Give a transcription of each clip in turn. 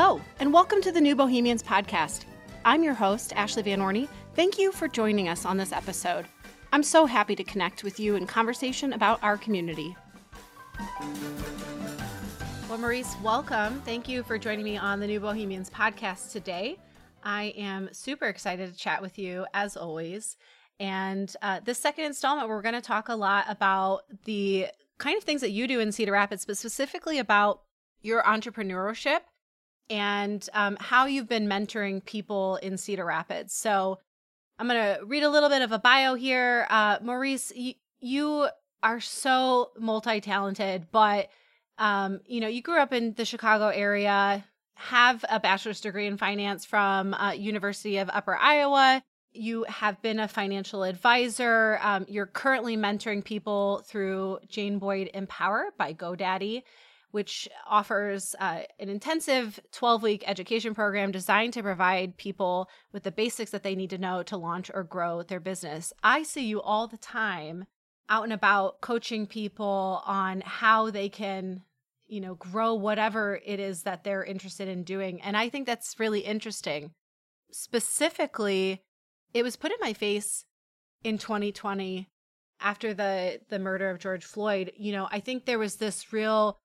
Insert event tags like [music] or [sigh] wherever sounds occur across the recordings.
Hello, and welcome to the New Bohemians podcast. I'm your host, Ashley Vanorny. Thank you for joining us on this episode. I'm so happy to connect with you in conversation about our community. Well, Maurice, welcome. Thank you for joining me on the New Bohemians podcast today. I am super excited to chat with you as always. And uh, this second installment, we're going to talk a lot about the kind of things that you do in Cedar Rapids, but specifically about your entrepreneurship and um, how you've been mentoring people in Cedar Rapids. So I'm going to read a little bit of a bio here. Uh, Maurice, y- you are so multi talented, but um, you know, you grew up in the Chicago area, have a bachelor's degree in finance from uh, University of Upper Iowa. You have been a financial advisor. Um, you're currently mentoring people through Jane Boyd Empower by GoDaddy which offers uh, an intensive 12 week education program designed to provide people with the basics that they need to know to launch or grow their business. I see you all the time out and about coaching people on how they can you know grow whatever it is that they're interested in doing and i think that's really interesting specifically it was put in my face in 2020 after the the murder of George Floyd you know i think there was this real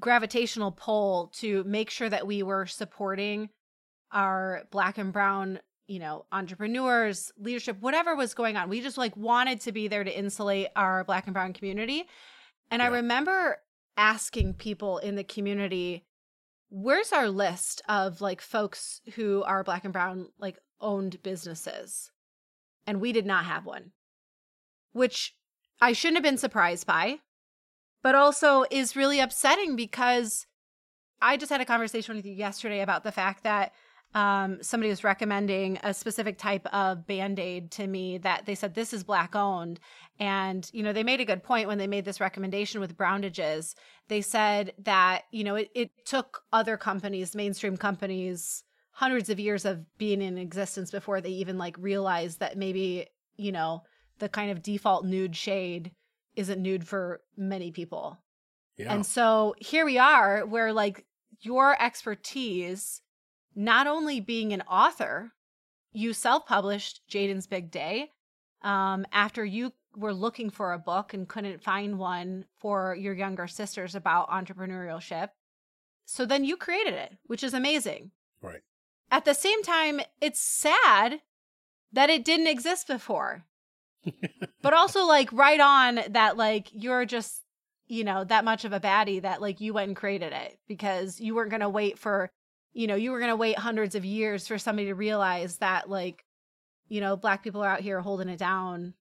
gravitational pull to make sure that we were supporting our black and brown you know entrepreneurs leadership whatever was going on. We just like wanted to be there to insulate our black and brown community. And yeah. i remember asking people in the community where's our list of like folks who are black and brown like owned businesses? And we did not have one which i shouldn't have been surprised by but also is really upsetting because I just had a conversation with you yesterday about the fact that um, somebody was recommending a specific type of band aid to me that they said this is black owned. And, you know, they made a good point when they made this recommendation with Browndages. They said that, you know, it, it took other companies, mainstream companies, hundreds of years of being in existence before they even like realized that maybe, you know, the kind of default nude shade isn't nude for many people. Yeah. And so here we are where like your expertise not only being an author, you self-published Jayden's Big Day um, after you were looking for a book and couldn't find one for your younger sisters about entrepreneurship. So then you created it, which is amazing. Right. At the same time, it's sad that it didn't exist before but also like right on that like you're just you know that much of a baddie that like you went and created it because you weren't going to wait for you know you were going to wait hundreds of years for somebody to realize that like you know black people are out here holding it down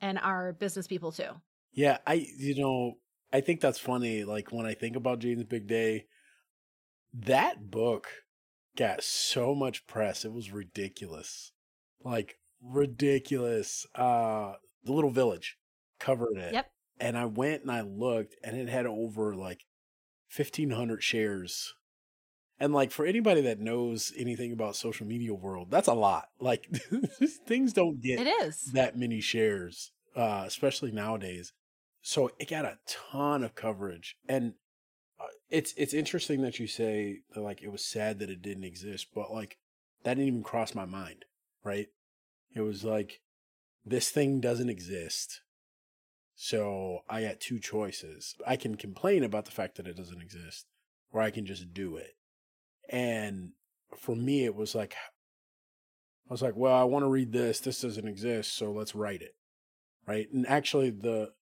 and are business people too. Yeah i you know i think that's funny like when i think about jayden's big day that book got so much press it was ridiculous. Like ridiculous. Uh, the Little Village covered it. Yep. And I went and I looked, and it had over like fifteen hundred shares. And like for anybody that knows anything about social media world, that's a lot. Like [laughs] things don't get it is that many shares, uh, especially nowadays. So it got a ton of coverage, and uh, it's it's interesting that you say that like it was sad that it didn't exist, but like that didn't even cross my mind, right? It was like, this thing doesn't exist. So I got two choices. I can complain about the fact that it doesn't exist, or I can just do it. And for me, it was like, I was like, well, I want to read this. This doesn't exist, so let's write it. Right. And actually, the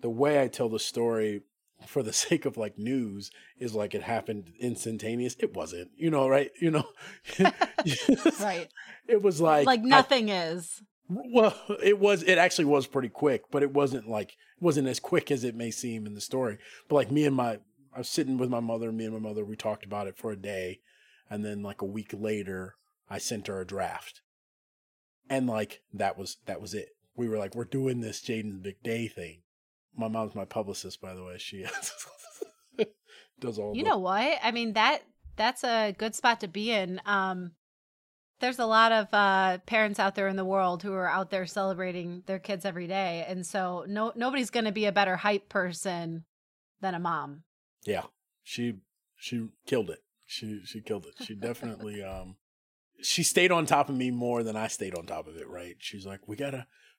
the way I tell the story for the [laughs] sake of like news is like it happened instantaneous. It wasn't, you know, right? You know, [laughs] right. [laughs] It was like like nothing I, is. Well, it was. It actually was pretty quick, but it wasn't like it wasn't as quick as it may seem in the story. But like me and my, I was sitting with my mother. Me and my mother, we talked about it for a day, and then like a week later, I sent her a draft, and like that was that was it. We were like, we're doing this Jayden's Big Day thing my mom's my publicist, by the way. She [laughs] does all. You the- know what? I mean that that's a good spot to be in. Um, there's a lot of uh, parents out there in the world who are out there celebrating their kids every day, and so no nobody's going to be a better hype person than a mom. Yeah, she she killed it. She she killed it. She definitely [laughs] um she stayed on top of me more than I stayed on top of it, right? She's like, "We got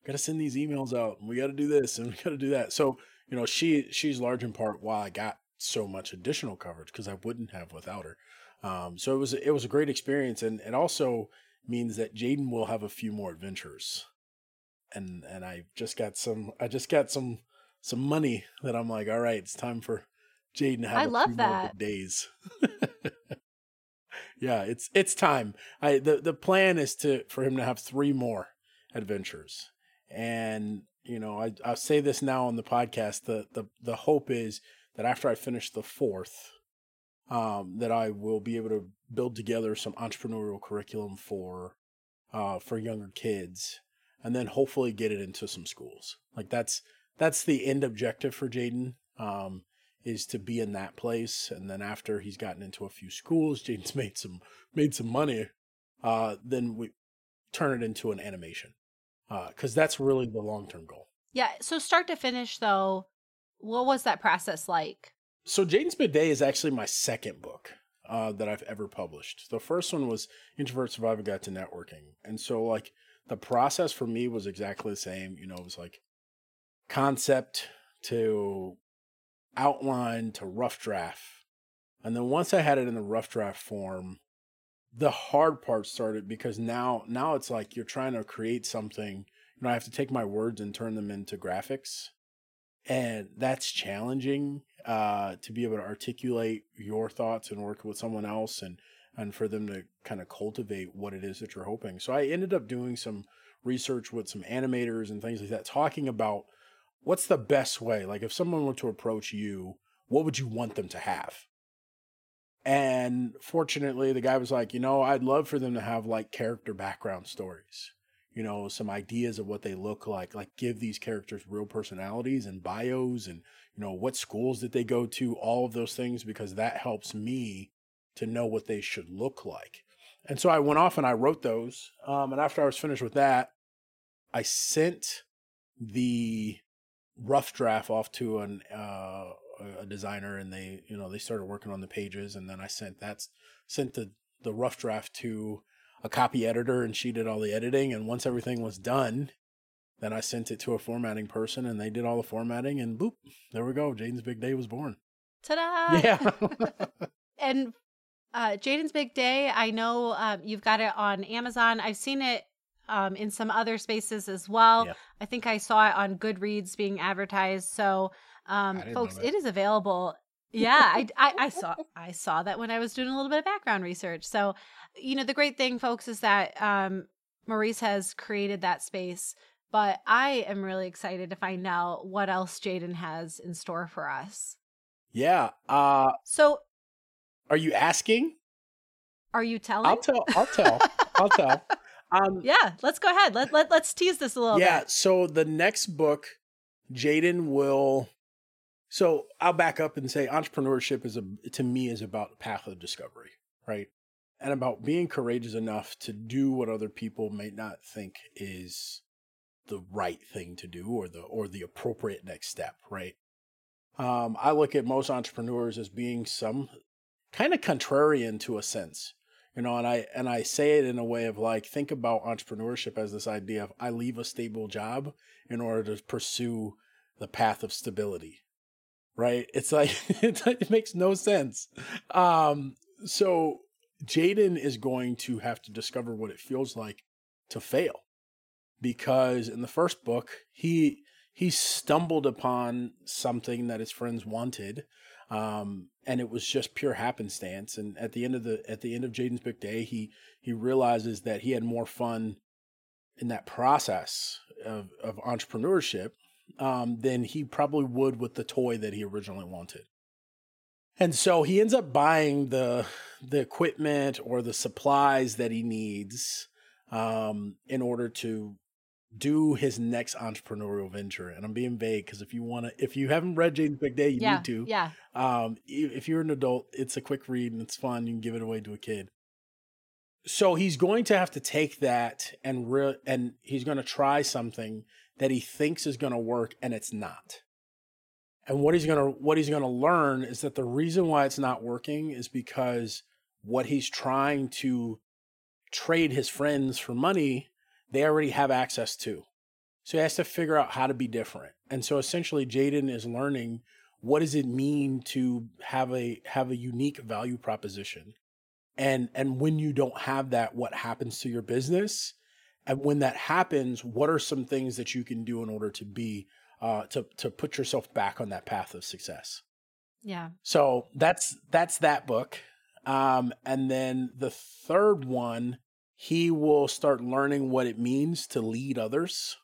to got to send these emails out. And we got to do this and we got to do that." So, you know, she she's large in part why I got so much additional coverage because I wouldn't have without her. Um, so it was it was a great experience, and it also means that Jayden will have a few more adventures, and and I just got some I just got some some money that I'm like, all right, it's time for Jayden to have I a love few that. more days. [laughs] yeah, it's it's time. I the the plan is to for him to have three more adventures, and you know I I'll say this now on the podcast. The the the hope is that after I finish the fourth, um, that I will be able to build together some entrepreneurial curriculum for uh for younger kids, and then hopefully get it into some schools. Like that's that's the end objective for Jayden. Um, is to be in that place, and then after he's gotten into a few schools, [laughs] Jayden's made some made some money. Uh, then we turn it into an animation, because that's really the long term goal. Yeah. So start to finish, though, what was that process like? So Jayden's Big Day is actually my second book uh, that I've ever published. The first one was Introvert Survival Guide to Networking, and so like the process for me was exactly the same. You know, it was like concept to outline to rough draft. And then once I had it in the rough draft form, the hard part started because now now it's like you're trying to create something. You know, I have to take my words and turn them into graphics. And that's challenging uh, to be able to articulate your thoughts and work with someone else and and for them to kind of cultivate what it is that you're hoping. So I ended up doing some research with some animators and things like that, talking about what's the best way? Like if someone were to approach you, what would you want them to have? And fortunately, the guy was like, you know, I'd love for them to have like character background stories, you know, some ideas of what they look like, like give these characters real personalities and bios and, you know, what schools did they go to, all of those things, because that helps me to know what they should look like. And so I went off and I wrote those. Um, and after I was finished with that, I sent the rough draft off to an uh, a designer, and they you know they started working on the pages, and then I sent that sent the the rough draft to a copy editor, and she did all the editing. And once everything was done, then I sent it to a formatting person, and they did all the formatting, and boop, there we go. Jayden's Big Day was born. Ta-da! Yeah. [laughs] [laughs] and uh, Jayden's Big Day, I know um, you've got it on Amazon. I've seen it um, in some other spaces as well. Yeah. I think I saw it on Goodreads being advertised. So, um, folks, it is available. [laughs] Yeah, I, I, I saw I saw that when I was doing a little bit of background research. So, you know, the great thing, folks, is that um, Maurice has created that space. But I am really excited to find out what else Jayden has in store for us. yeah. Uh, So, are you asking? are you telling? I'll tell. I'll tell. I'll tell. [laughs] Um, Yeah, let's go ahead. Let, let, let's tease this a little yeah. bit. So the next book, Jayden will. So I'll back up and say entrepreneurship is a to me is about path of discovery, right? And about being courageous enough to do what other people may not think is the right thing to do or the or the appropriate next step, right? Um, I look at most entrepreneurs as being some kind of contrarian to a sense, you know, and I and I say it in a way of like think about entrepreneurship as this idea of I leave a stable job in order to pursue the path of stability, right? [laughs] It's like it makes no sense. Um, so Jayden is going to have to discover what it feels like to fail because in the first book he he stumbled upon something that his friends wanted um, and it was just pure happenstance and at the end of the at the end of Jayden's big day he he realizes that he had more fun in that process of, of entrepreneurship um, than he probably would with the toy that he originally wanted and so he ends up buying the the equipment or the supplies that he needs um, in order to do his next entrepreneurial venture. And I'm being vague because if you want to, if you haven't read Jayden's Big Day, you yeah, need to. yeah. Um, if you're an adult, it's a quick read and it's fun. You can give it away to a kid. So he's going to have to take that and re- and he's going to try something that he thinks is going to work and it's not. And what he's going to what he's going to learn is that the reason why it's not working is because what he's trying to trade his friends for money, they already have access to. So he has to figure out how to be different. And so essentially Jayden is learning what does it mean to have a have a unique value proposition. And and when you don't have that, what happens to your business? And when that happens, what are some things that you can do in order to be uh, to to put yourself back on that path of success? Yeah. So that's that's that book. Um, and then the third one, he will start learning what it means to lead others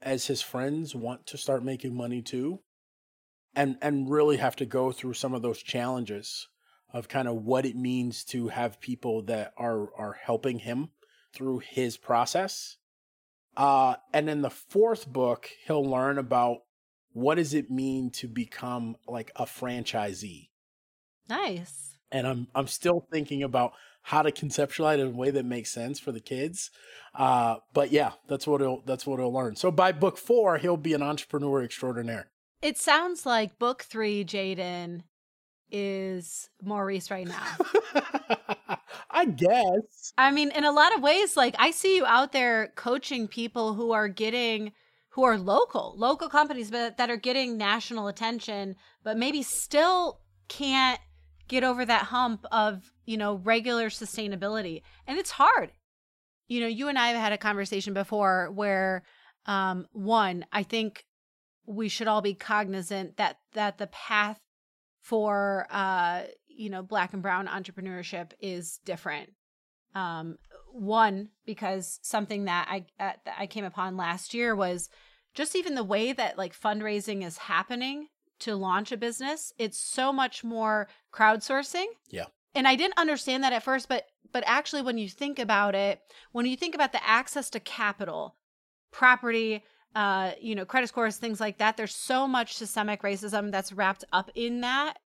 as his friends want to start making money too. And and really have to go through some of those challenges of kind of what it means to have people that are are helping him through his process. Uh, and in the fourth book, he'll learn about what does it mean to become like a franchisee. Nice. And I'm I'm still thinking about how to conceptualize it in a way that makes sense for the kids. Uh, but yeah, that's what he'll that's what he'll learn. So by book four, he'll be an entrepreneur extraordinaire. It sounds like book three, Jayden, is Maurice right now. [laughs] I guess. I mean, in a lot of ways, like I see you out there coaching people who are getting who are local, local companies, but that are getting national attention, but maybe still can't get over that hump of, you know, regular sustainability. And it's hard. You know, you and I have had a conversation before where um one, I think we should all be cognizant that that the path for uh you know black and brown entrepreneurship is different um one because something that i uh, that i came upon last year was just even the way that like fundraising is happening to launch a business it's so much more crowdsourcing Yeah. and i didn't understand that at first but but actually when you think about it when you think about the access to capital property uh you know credit scores things like that. There's so much systemic racism that's wrapped up in that.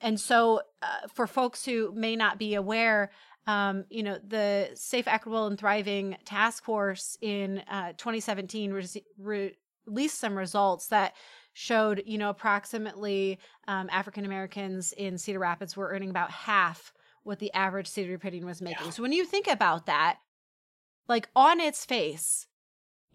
And so uh, for folks who may not be aware um, you know the safe equitable and thriving task force in uh, 2017 re- re- released some results that showed you know approximately um, african americans in cedar rapids were earning about half what the average cedar rapidian was making. Yeah. so when you think about that like on its face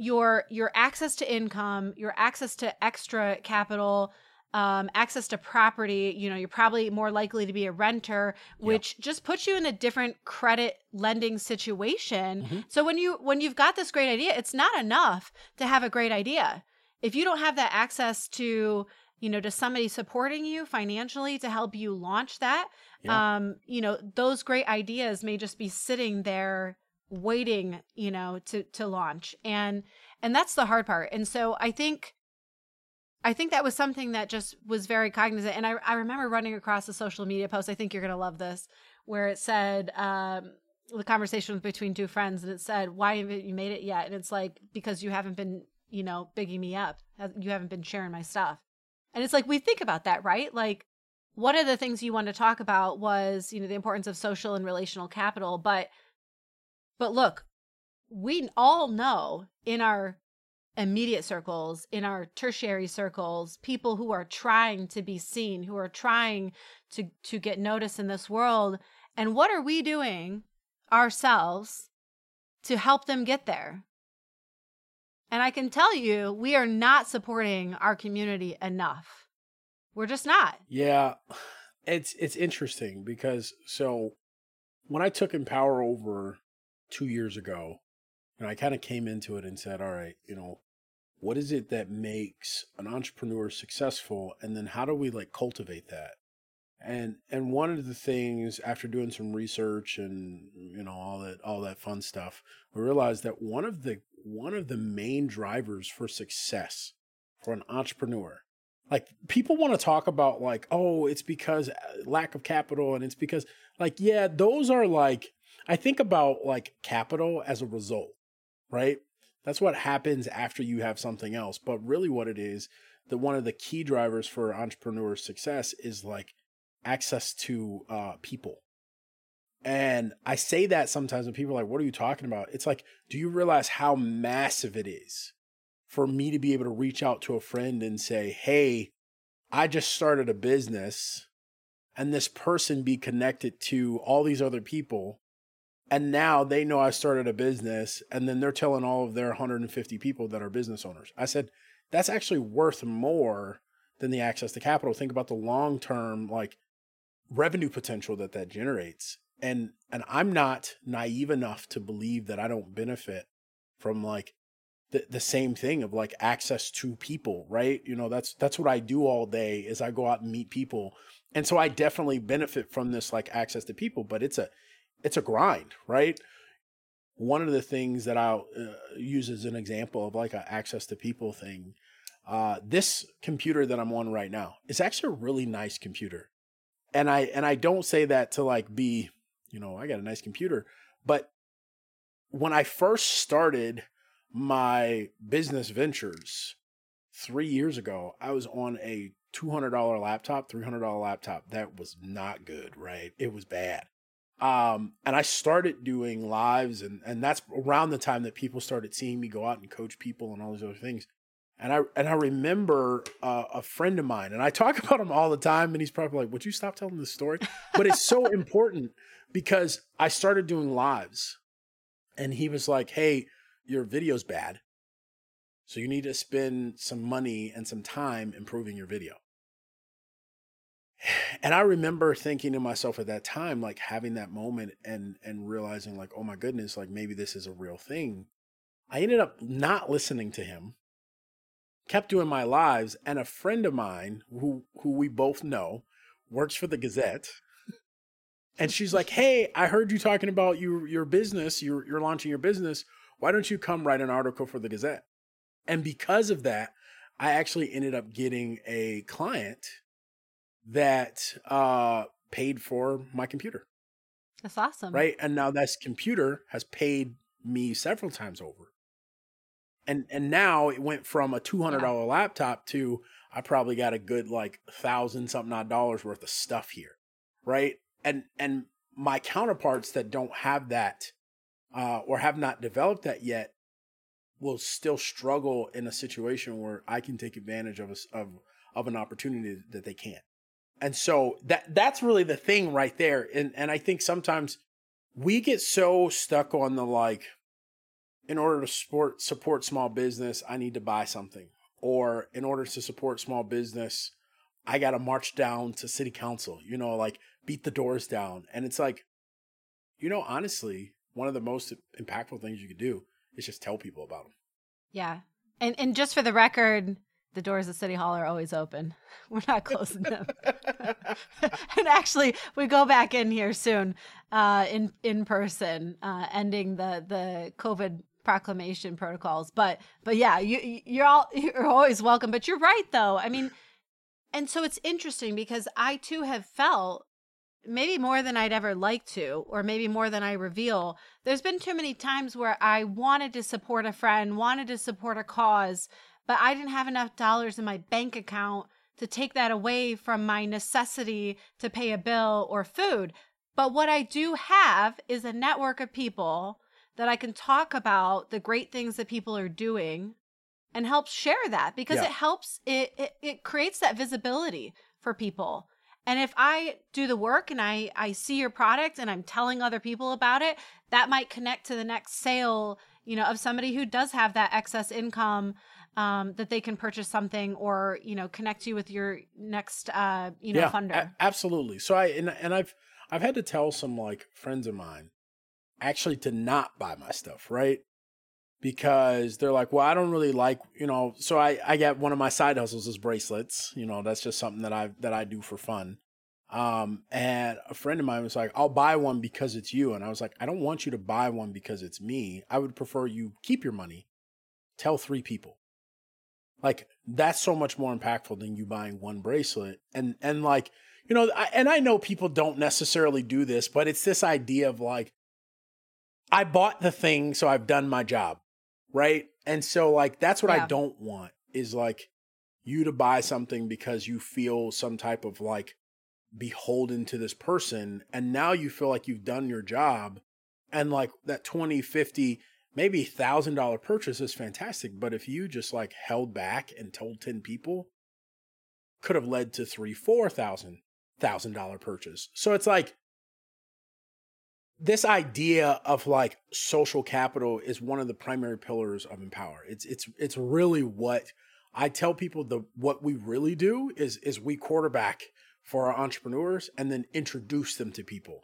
your your access to income your access to extra capital um, access to property you know you're probably more likely to be a renter which just puts you in a different credit lending situation. Mhm. so when you when you've got this great idea it's not enough to have a great idea. If you don't have that access to you know to somebody supporting you financially to help you launch that um you know those great ideas may just be sitting there waiting you know to to launch. And and that's the hard part. And so i think i think that was something that just was very cognizant. And i, I remember running across a social media post i think you're going to love this where it said um the conversation was between two friends and it said why haven't you made it yet? And it's like because you haven't been you know bigging me up. You haven't been sharing my stuff. And it's like we think about that right? Like one of the things you wanted to talk about was you know the importance of social and relational capital but but look we all know in our immediate circles in our tertiary circles people who are trying to be seen who are trying to to get noticed in this world and what are we doing ourselves to help them get there? And i can tell you we are not supporting our community enough. We're just not. Yeah, [sighs] it's it's interesting because so when I took Empower over two years ago, and I kind of came into it and said, "All right, you know, what is it that makes an entrepreneur successful, and then how do we like cultivate that?" And and one of the things after doing some research and you know all that all that fun stuff, we realized that one of the one of the main drivers for success for an entrepreneur like people want to talk about like oh it's because uh, lack of capital and it's because like yeah those are like i think about like capital as a result right that's what happens after you have something else but really what it is that one of the key drivers for entrepreneur success is like access to uh people and i say that sometimes when people are like what are you talking about it's like do you realize how massive it is for me to be able to reach out to a friend and say, Hey, I just started a business. and this person be connected to all these other people and now they know I started a business and then they're telling all of their 150 people that are business owners. I said that's actually worth more than the access to capital. Think about the long-term like revenue potential that that generates. And and I'm not naive enough to believe that I don't benefit from like the, the same thing of like access to people, right? You know, that's that's what I do all day is I go out and meet people. And so I definitely benefit from this like access to people, but it's a it's a grind, right? One of the things that I'll uh, use as an example of like an access to people thing, uh, this computer that I'm on right now is actually a really nice computer, and I and I don't say that to like be, you know, I got a nice computer, but when I first started my business ventures three years ago, I was on a $200 laptop, $300 laptop. That was not good, right? It was bad. Um, and I started doing lives, and and that's around the time that people started seeing me go out and coach people and all these other things. And I and I remember uh, a friend of mine, and I talk [laughs] about him all the time, and he's probably like, "Would you stop telling this story?" But it's so [laughs] important because I started doing lives, and he was like, "Hey, your video's bad, so you need to spend some money and some time improving your video." And I remember thinking to myself at that time, like having that moment and and realizing like, oh my goodness, like maybe this is a real thing. I ended up not listening to him, kept doing my lives, and a friend of mine who who we both know works for the Gazette. And she's like, "Hey, I heard you talking about your your business. You're you're launching your business. Why don't you come write an article for the Gazette?" And because of that, I actually ended up getting a client that uh, paid for my computer. That's awesome. Right. And now this computer has paid me several times over. And and now it went from a two hundred dollar yeah. laptop to I probably got a good like thousand something odd dollars worth of stuff here. Right. And and my counterparts that don't have that uh, or have not developed that yet will still struggle in a situation where I can take advantage of a, of of an opportunity that they can't. And so that that's really the thing right there. And and I think sometimes we get so stuck on the like in order to support support small business, I need to buy something. Or in order to support small business, I got to march down to city council, you know, like beat the doors down. And it's like you know, honestly, one of the most impactful things you could do is just tell people about them. Yeah. And and just for the record, the doors of City Hall are always open. [laughs] We're not closing them. [laughs] [laughs] and actually, we go back in here soon, uh, in in person, uh, ending the the COVID proclamation protocols. But but yeah, you you're all you're always welcome. But you're right though. I mean, and so it's interesting because I too have felt maybe more than I'd ever like to, or maybe more than I reveal. There's been too many times where I wanted to support a friend, wanted to support a cause but I didn't have enough dollars in my bank account to take that away from my necessity to pay a bill or food. But what I do have is a network of people that I can talk about the great things that people are doing and help share that because yeah. it helps it, it it creates that visibility for people. And if I do the work and I I see your product and I'm telling other people about it, that might connect to the next sale, you know, of somebody who does have that excess income um, that they can purchase something or you know connect you with your next uh, you know yeah, funder. A- absolutely. So I and, and I've I've had to tell some like friends of mine actually to not buy my stuff, right? Because they're like, well, I don't really like, you know. So I I get one of my side hustles is bracelets. You know, that's just something that I that I do for fun. Um, and a friend of mine was like, I'll buy one because it's you. And I was like, I don't want you to buy one because it's me. I would prefer you keep your money, tell three people. Like that's so much more impactful than you buying one bracelet. And and like, you know, I, and I know people don't necessarily do this, but it's this idea of like I bought the thing, so I've done my job, right? And so like that's what yeah. I don't want is like you to buy something because you feel some type of like beholden to this person and now you feel like you've done your job and like that 20 50 maybe thousand dollar purchase is fantastic, but if you just like held back and told 10 people, could have led to three, four thousand, thousand dollar purchase. So it's like this idea of like social capital is one of the primary pillars of empower. It's it's it's really what I tell people the what we really do is is we quarterback for our entrepreneurs and then introduce them to people.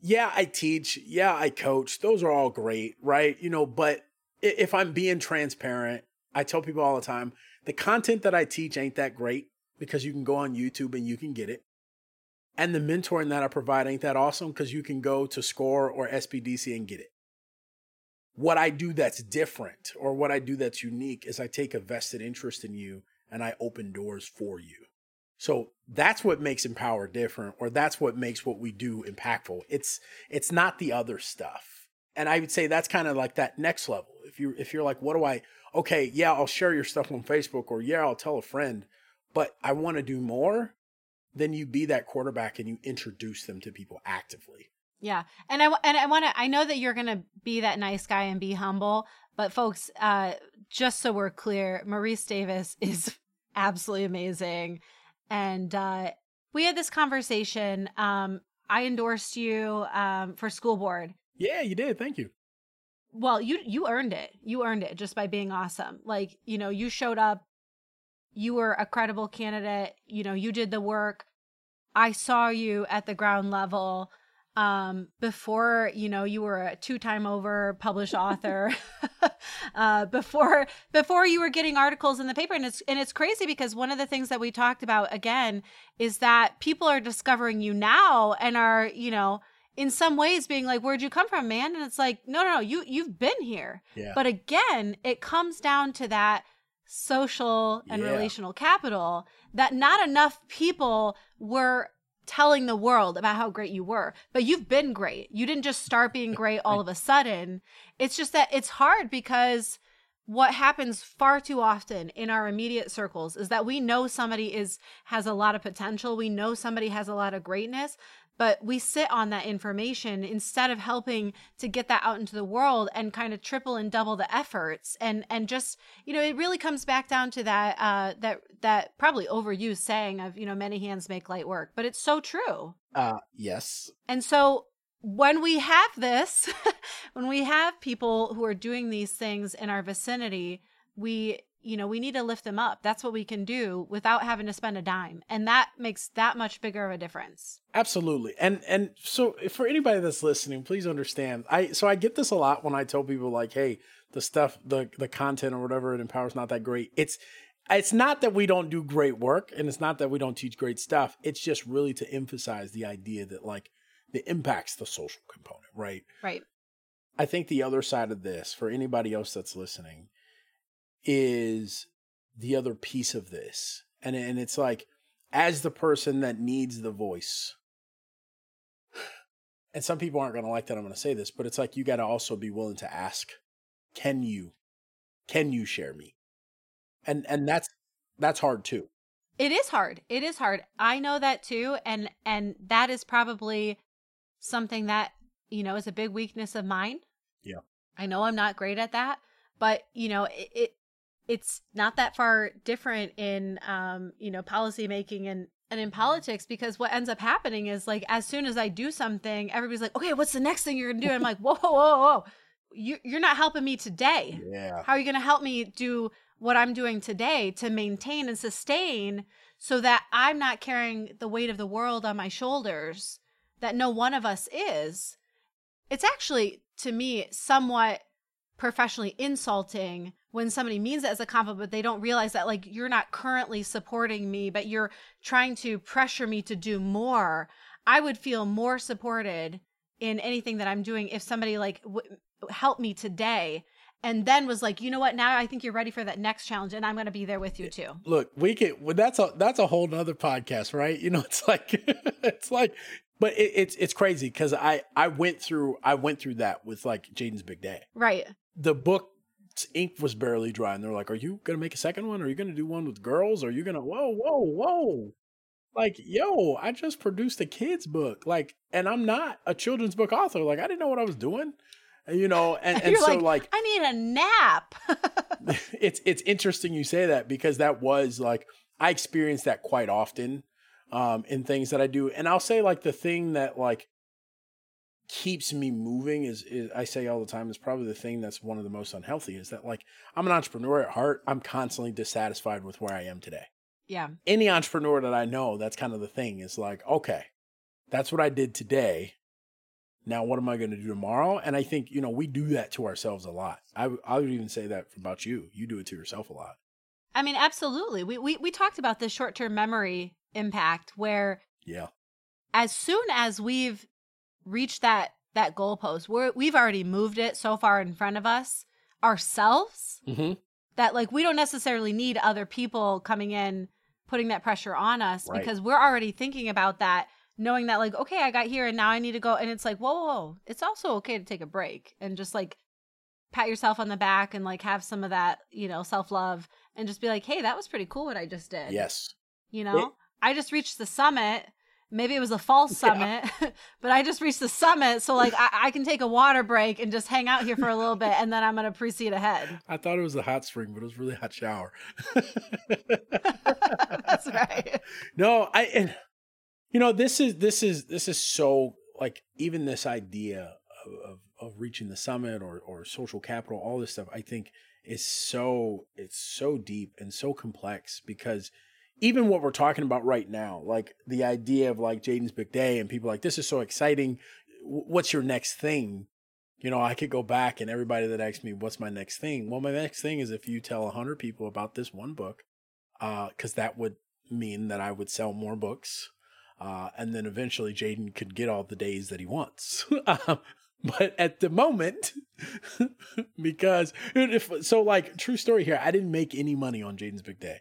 Yeah, I teach, yeah, I coach. Those are all great, right? You know, but if I'm being transparent, I tell people all the time, the content that I teach ain't that great because you can go on YouTube and you can get it. And the mentoring that I provide ain't that awesome because you can go to SCORE or SBDC and get it. What I do that's different or what I do that's unique is I take a vested interest in you and I open doors for you. So that's what makes Empower different, or that's what makes what we do impactful. It's it's not the other stuff. And I would say that's kind of like that next level. If you if you're like, what do I okay, yeah, I'll share your stuff on Facebook or yeah, I'll tell a friend, but I want to do more, then you be that quarterback and you introduce them to people actively. Yeah. And I and I want to I know that you're going to be that nice guy and be humble, but folks, uh just so we're clear, Maurice Davis [laughs] is absolutely amazing. And uh we had this conversation um I endorsed you um for school board. Yeah, you did. Thank you. Well, you you earned it. You earned it just by being awesome. Like, you know, you showed up you were a credible candidate you know you did the work i saw you at the ground level um before you know you were a two time over published author [laughs] [laughs] uh before before you were getting articles in the paper and it's and it's crazy because one of the things that we talked about again is that people are discovering you now and are you know in some ways being like where'd you come from man and it's like no no no you you've been here yeah. but again it comes down to that social and yeah. relational capital that not enough people were telling the world about how great you were. But you've been great. You didn't just start being great all of a sudden. It's just that it's hard because what happens far too often in our immediate circles is that we know somebody is has a lot of potential we know somebody has a lot of greatness but we sit on that information instead of helping to get that out into the world and kind of triple and double the efforts. And and just you know it really comes back down to that uh that that probably overused saying of you know many hands make light work but it's so true. Uh yes. And so when we have this [laughs] when we have people who are doing these things in our vicinity we you know, we need to lift them up. That's what we can do without having to spend a dime. And that makes that much bigger of a difference. Absolutely. And and so for anybody that's listening, please understand. I so I get this a lot when I tell people like, "Hey, the stuff, the the content or whatever it empowers not that great." It's it's not that we don't do great work and it's not that we don't teach great stuff. It's just really to emphasize the idea that like the impacts the social component, right? Right. I think the other side of this for anybody else that's listening is the other piece of this. And and it's like as the person that needs the voice. And some people aren't going to like that I'm going to say this, but it's like you got to also be willing to ask, can you can you share me? And and that's that's hard too. It is hard. It is hard. I know that too and and that is probably something that, you know, is a big weakness of mine. Yeah. I know I'm not great at that, but you know, it, it it's not that far different in um, you know policy making and and in politics because what ends up happening is like as soon as I do something, everybody's like, okay, what's the next thing you're gonna do? And I'm like, whoa, whoa, whoa, you you're not helping me today. Yeah. How are you gonna help me do what I'm doing today to maintain and sustain so that I'm not carrying the weight of the world on my shoulders that no one of us is? It's actually to me somewhat professionally insulting when somebody means it as a compliment but they don't realize that like you're not currently supporting me but you're trying to pressure me to do more i would feel more supported in anything that i'm doing if somebody like w- helped me today and then was like you know what? Now i think you're ready for that next challenge and i'm going to be there with you too. Look we can that's a that's a whole nother podcast right? You know [laughs] it's like it's like but it, it's it's crazy because i i went through i went through that with like jayden's big day. Right. The book ink was barely dry, and they're like, "Are you gonna make a second one? Are you gonna do one with girls? Are you gonna whoa, whoa, whoa?" Like, yo, I just produced a kids book, like, and I'm not a children's book author. Like, I didn't know what I was doing, you know. And, [laughs] and so, like, like, I need a nap. [laughs] [laughs] it's it's interesting you say that because that was like I experienced that quite often um, in things that I do. And I'll say like the thing that like keeps me moving is, is I say all the time is probably the thing that's one of the most unhealthy is that like I'm an entrepreneur at heart. I'm constantly dissatisfied with where I am today. Yeah. Any entrepreneur that I know, that's kind of the thing is like, okay, that's what I did today. Now, what am I going to do tomorrow? And I think, you know, we do that to ourselves a lot. I, I would even say that about you. You do it to yourself a lot. I mean, absolutely. We, we, we talked about the short term memory impact where yeah as soon as we've reached that that goalpost we're we've already moved it so far in front of us ourselves mm-hmm. that like we don't necessarily need other people coming in putting that pressure on us Right. because we're already thinking about that knowing that like okay i got here and now i need to go and it's like whoa, whoa whoa it's also okay to take a break and just like pat yourself on the back and like have some of that you know self-love and just be like hey that was pretty cool what i just did yes you know, I just reached the summit. Maybe it was a false summit, [laughs] but I just reached the summit. So, like, I, I can take a water break and just hang out here for a little bit, and then I'm going to proceed ahead. [laughs] i thought it was a hot spring but it was really hot shower [laughs] That's right. no i and you know this is this is this is so like even this idea of, of, of reaching the summit or or social capital all this stuff i think is so it's so deep and so complex because even what we're talking about right now like the idea of like jayden's big day and people like this is so exciting what's your next thing you know i could go back and everybody that asks me what's my next thing well my next thing is if you tell 100 people about this one book because that would mean that I would sell more books. Uh, and then eventually Jayden could get all the days that he wants. [laughs] um, but at the moment, [laughs] because if so, like true story here, I didn't make any money on Jayden's big day.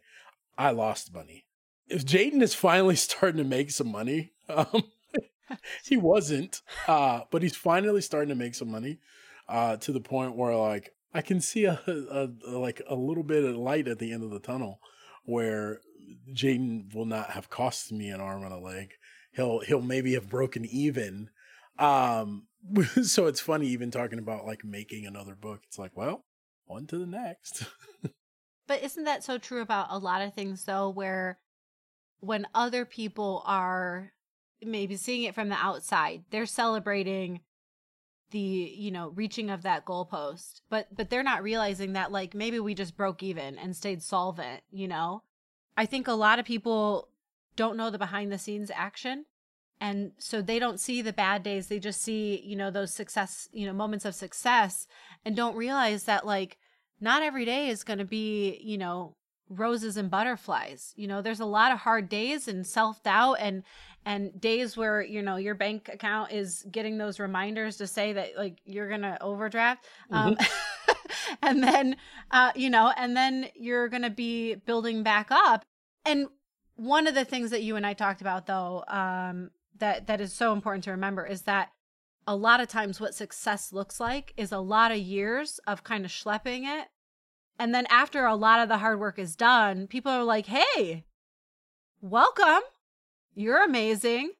I lost money. If Jayden is finally [laughs] starting to make some money, um, [laughs] he wasn't, uh, but he's finally starting to make some money uh, to the point where like I can see a, a, a like a little bit of light at the end of the tunnel where Jayden will not have cost me an arm and a leg. He'll he'll maybe have broken even. Um [laughs] so it's funny even talking about like making another book. It's like, well, on to the next. But isn't that so true about a lot of things, though, where when other people are maybe seeing it from the outside, they're celebrating the you know reaching of that goalpost but but they're not realizing that like maybe we just broke even and stayed solvent you know? I think a lot of people don't know the behind the scenes action and so they don't see the bad days they just see you know those success you know moments of success and don't realize that like not every day is going to be you know roses and butterflies you know there's a lot of hard days and self-doubt and and days where you know your bank account is getting those reminders to say that like you're gonna overdraft um [laughs] and then uh you know and then you're gonna be building back up. And one of the things that you and i talked about though um that that is so important to remember is that a lot of times what success looks like is a lot of years of kind of schlepping it. And then after a lot of the hard work is done people are like hey welcome. You're amazing.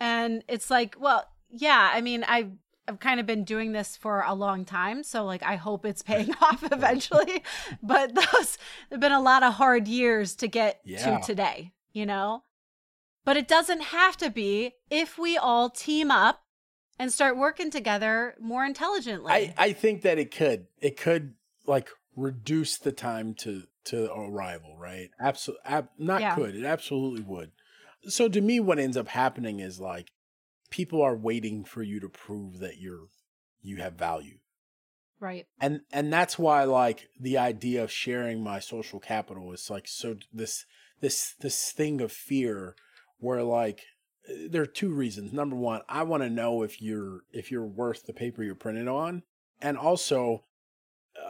And it's like well yeah i mean i've i've kind of been doing this for a long time so like i hope it's paying [laughs] off [laughs] eventually. But those have been a lot of hard years to get Yeah. to today you know? But it doesn't have to be if we all team up and start working together more intelligently I, I think that it could. It could like reduce the time to to arrival, right? Absolutely, ab- not Yeah. could. It absolutely would. So to me, what ends up happening is like people are waiting for you to prove that you're you have value, right and and that's why like the idea of sharing my social capital is like so this this this thing of fear where like there are two reasons. Number one i want to know if you're if you're worth the paper you're printed on. And also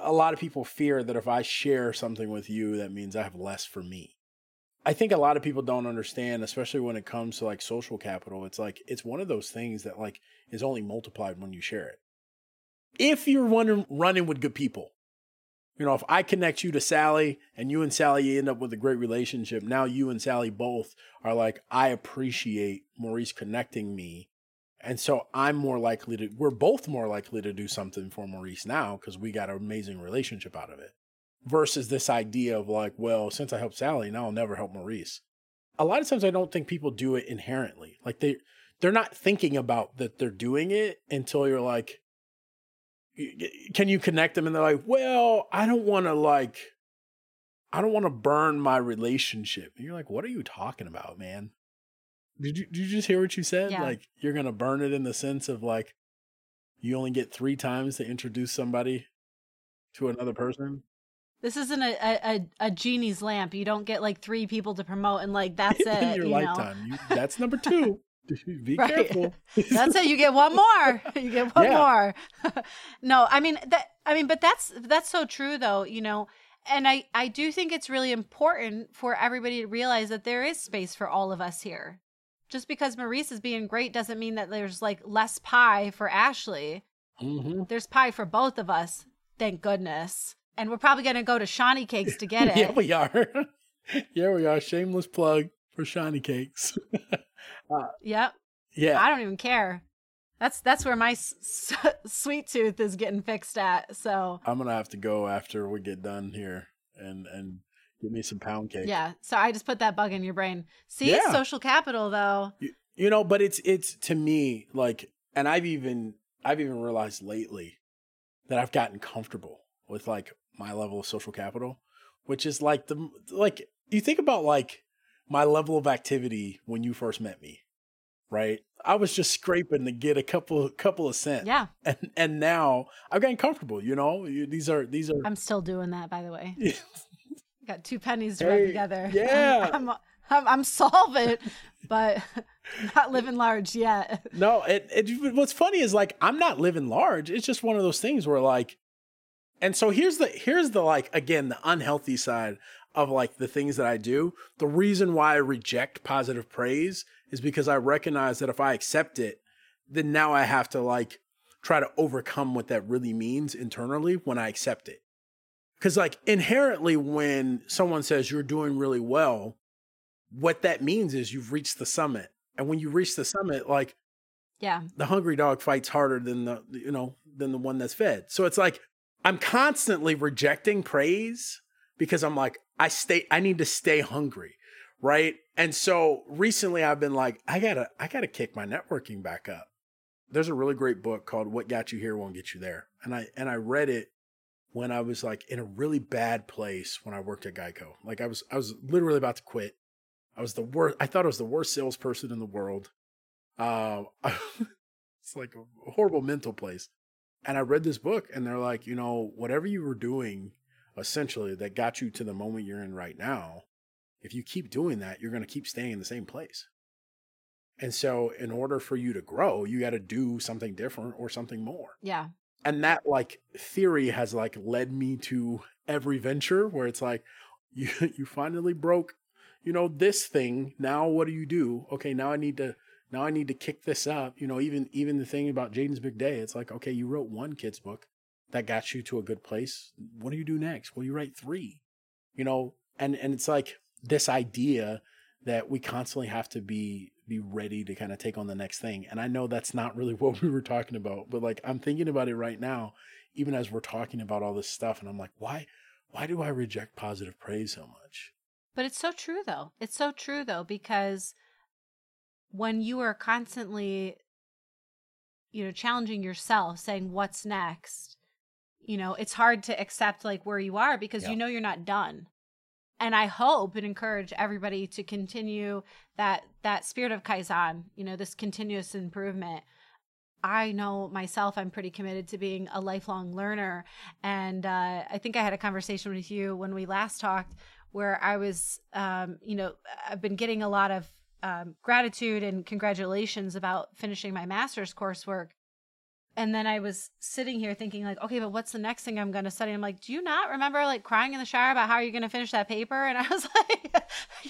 a lot of people fear that if i share something with you that means i have less for me. I think a lot of people don't understand especially when it comes to like social capital it's like it's one of those things that like is only multiplied when you share it. If you're running running with good people you know if i connect you to sally and you and sally end up with a great relationship now you and sally both are like i appreciate maurice connecting me and so i'm more likely to we're both more likely to do something for maurice now because we got an amazing relationship out of it versus this idea of like well since i helped sally now i'll never help maurice a lot of times I don't think people do it inherently. Like they they're not thinking about that they're doing it until you're like can you connect them and they're like, "Well, I don't want to like I don't want to burn my relationship." And you're like, "What are you talking about, man?" Did you did you just hear what you said? Yeah. Like you're going to burn it in the sense of like you only get 3 times to introduce somebody to another person? This isn't a, a, a genie's lamp. You don't get like three people to promote and like [laughs] that's it. in your you lifetime. You, that's number [laughs] two. [laughs] Be Right. careful. [laughs] That's it. You get one more. [laughs] You get one Yeah. more. no, I mean that. I mean, but that's that's so true, though. You know, and I I do think it's really important for everybody to realize that there is space for all of us here. Just because Maurice is being great doesn't mean that there's like less pie for Ashley. hmm There's pie for both of us. Thank goodness. And we're probably gonna go to Shawnee Cakes to get it. yeah, we are. yeah, we are. Shameless plug for Shiny Cakes. [laughs] Uh, yep. yeah. I don't even care. That's that's where my s- s- [laughs] sweet tooth is getting fixed at. So I'm gonna have to go after we get done here and and give me some pound cake. yeah. So I just put that bug in your brain. See, Yeah. social capital though. You, you know, but it's it's to me like, and I've even I've even realized lately that I've gotten comfortable with like my level of social capital, which is like the like you think about like my level of activity when you first met me, right? I was just scraping to get a couple couple of cents, Yeah, and and now I've gotten comfortable. You know, You- these are these are I'm still doing that. By the way, [laughs] got two pennies to Hey, rub together. [laughs] yeah. I'm, I'm, I'm, I'm solvent, but [laughs] not living large yet. No, it, it what's funny is like I'm not living large. It's just one of those things where like and so here's the here's the like again the unhealthy side of like the things that I do. The reason why I reject positive praise is because I recognize that if I accept it, then now I have to like try to overcome what that really means internally when I accept it. Cuz like inherently when someone says you're doing really well, what that means is you've reached the summit. And when you reach the summit, like Yeah, the hungry dog fights harder than the you know than the one that's fed. So it's like I'm constantly rejecting praise because I'm like I stay I need to stay hungry, right? And so recently I've been like I got to I got to kick my networking back up. There's a really great book called What Got You Here Won't Get You There. And I and I read it when I was like in a really bad place when I worked at Geico. Like I was I was literally about to quit. I was the worst I thought I was the worst salesperson in the world. Um, [laughs] it's like a horrible mental place. And I read this book, and they're like, you know, whatever you were doing, essentially, that got you to the moment you're in right now. If you keep doing that, you're going to keep staying in the same place. And so, in order for you to grow, you got to do something different or something more. yeah, And that like theory has like led me to every venture where it's like, [laughs] you you finally broke, you know, this thing. Now what do you do? Okay, now I need to now I need to kick this up. You know, even even the thing about Jayden's Big Day, it's like, okay, you wrote one kid's book that got you to a good place. What do you do next? Well, you write three. You know, and and it's like this idea that we constantly have to be be ready to kind of take on the next thing. And I know that's not really [laughs] what we were talking about, but like I'm thinking about it right now, even as we're talking about all this stuff, and I'm like, why why do I reject positive praise so much? but it's so true though. It's so true though because when you are constantly, you know, challenging yourself, saying what's next, you know, it's hard to accept like where you are because Yeah. you know you're not done. And I hope and encourage everybody to continue that that spirit of kaizen, you know, this continuous improvement. I know myself, I'm pretty committed to being a lifelong learner. And uh, I think I had a conversation with you when we last talked where I was, um, you know, I've been getting a lot of um, gratitude and congratulations about finishing my master's coursework. And then I was sitting here thinking, like, okay, but what's the next thing I'm going to study? I'm like, do you not remember like crying in the shower about how are you're going to finish that paper? And I was [laughs] like,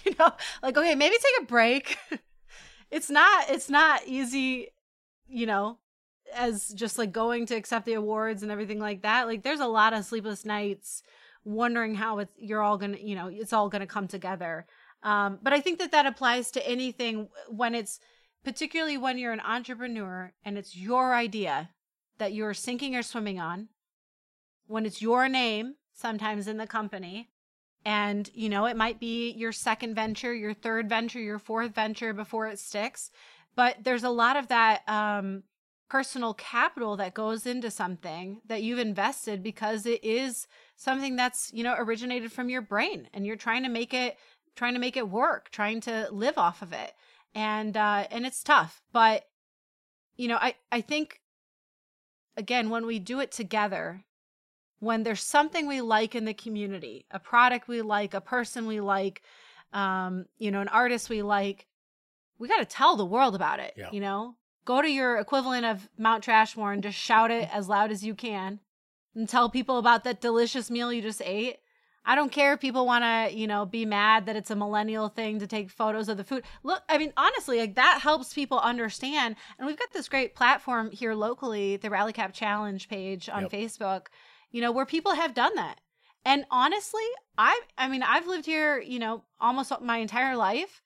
you know, like, okay, maybe take a break. [laughs] it's not, it's not easy, you know, as just like going to accept the awards and everything like that. Like, there's a lot of sleepless nights wondering how it's, you're all going to, you know, it's all going to come together. Um, but I think that that applies to anything when it's, particularly when you're an entrepreneur and it's your idea that you're sinking or swimming on, when it's your name, sometimes in the company, And, you know, it might be your second venture, your third venture, your fourth venture before it sticks. But there's a lot of that um, personal capital that goes into something that you've invested because it is something that's, you know, originated from your brain and you're trying to make it trying to make it work, trying to live off of it. And uh and it's tough, but you know, I I think again when we do it together, when there's something we like in the community, a product we like, a person we like, um, you know, an artist we like, we got to tell the world about it, Yeah. you know? Go to your equivalent of Mount Trashmore and just shout it as loud as you can and tell people about that delicious meal you just ate. I don't care if people want to, you know, be mad that it's a millennial thing to take photos of the food. Look, I mean, honestly, like that helps people understand. And we've got this great platform here locally, the Rally Cap Challenge page on Yep. Facebook, you know, where people have done that. And honestly, I I mean, I've lived here, you know, almost my entire life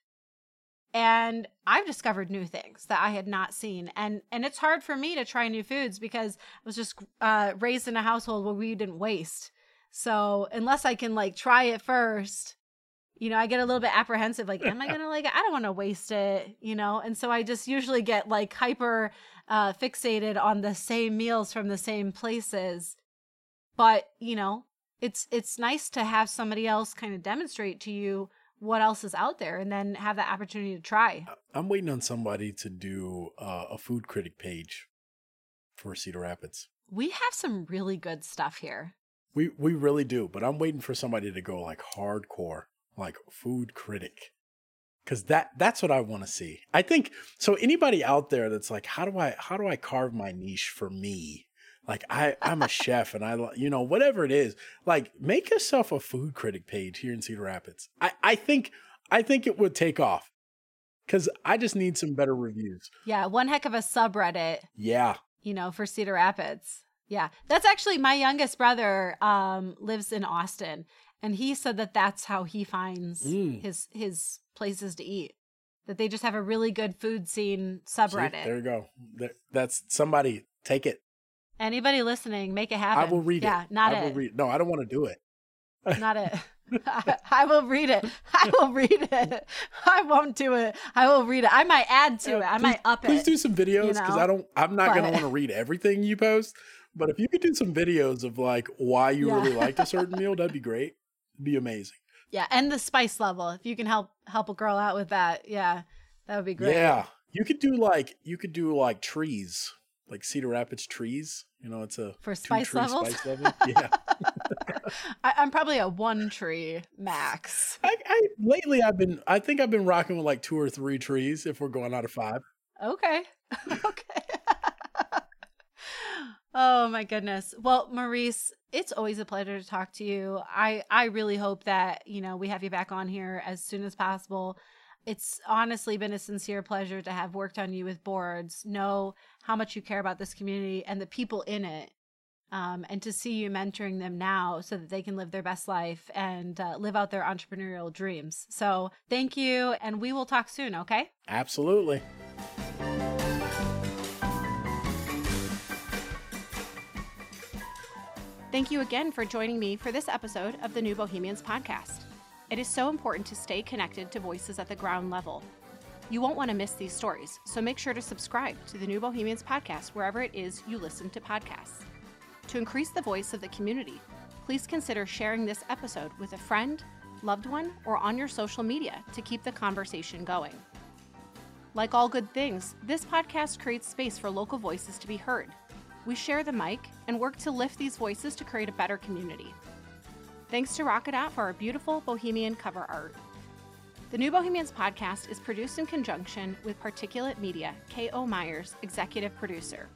and I've discovered new things that I had not seen. And and it's hard for me to try new foods because I was just uh raised in a household where we didn't waste. So, unless I can like try it first, you know, I get a little bit apprehensive like am I [laughs] to like it? I don't want to waste it, you know? And so I just usually get like hyper uh fixated on the same meals from the same places. But, you know, it's it's nice to have somebody else kind of demonstrate to you what else is out there and then have the opportunity to try. I'm waiting on somebody to do uh, a food critic page for Cedar Rapids. We have some really good stuff here. We we really do, but I'm waiting for somebody to go like hardcore, like food critic. Cuz that that's what I want to see. I think so anybody out there that's like how do I how do I carve my niche for me? Like I I'm a chef and I you know whatever it is, like make yourself a food critic page here in Cedar Rapids. I I think I think it would take off. Cuz I just need some better reviews. Yeah, one heck of a subreddit, Yeah. you know, for Cedar Rapids. Yeah. That's actually my youngest brother um lives in Austin and he said that that's how he finds Mm. his his places to eat. That they just have a really good food scene See, subreddit. there you go. That's somebody take it. Anybody listening, make it happen. I will read yeah, it. not I will it. read. No, I don't want to do it. not it. I, [laughs] [laughs] I will read it. I will read it. I won't do it. I will read it. I might add to Yeah, it. I please- might up Please it. Please do some videos because know? I don't. I'm not going to want to read everything you post. But if you could do some videos of like why you Yeah. really liked a [laughs] certain meal, that'd be great. It'd be amazing. Yeah, and the spice level. If you can help help a girl out with that, yeah, that would be great. Yeah, you could do like you could do like trees, like Cedar Rapids trees. You know, it's a For spice levels? Spice level. [laughs] Yeah. [laughs] I, I'm probably a one tree max. I, I lately I've been. I think I've been rocking with like two or three trees if we're going out of five. Okay. okay. Oh my goodness. Well, Maurice, it's always a pleasure to talk to you. I I really hope that, you know, we have you back on here as soon as possible. It's honestly been a sincere pleasure to have worked on you with boards, know how much you care about this community and the people in it. Um, and to see you mentoring them now so that they can live their best life and uh, live out their entrepreneurial dreams. So, thank you. And we will talk soon, okay? Absolutely. Thank you again for joining me for this episode of the New Bohemians podcast. It is so important to stay connected to voices at the ground level. You won't want to miss these stories, so make sure to subscribe to the New Bohemians podcast wherever it is you listen to podcasts. To increase the voice of the community, please consider sharing this episode with a friend, loved one, or on your social media to keep the conversation going. Like all good things, this podcast creates space for local voices to be heard. We share the mic and work to lift these voices to create a better community. Thanks to Rocket Rockadot for our beautiful Bohemian cover art. The New Bohemians podcast is produced in conjunction with Particulate Media, K.O. Myers, executive producer.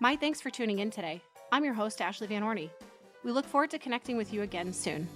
My thanks for tuning in today. I'm your host, Ashley Vanorny. We look forward to connecting with you again soon.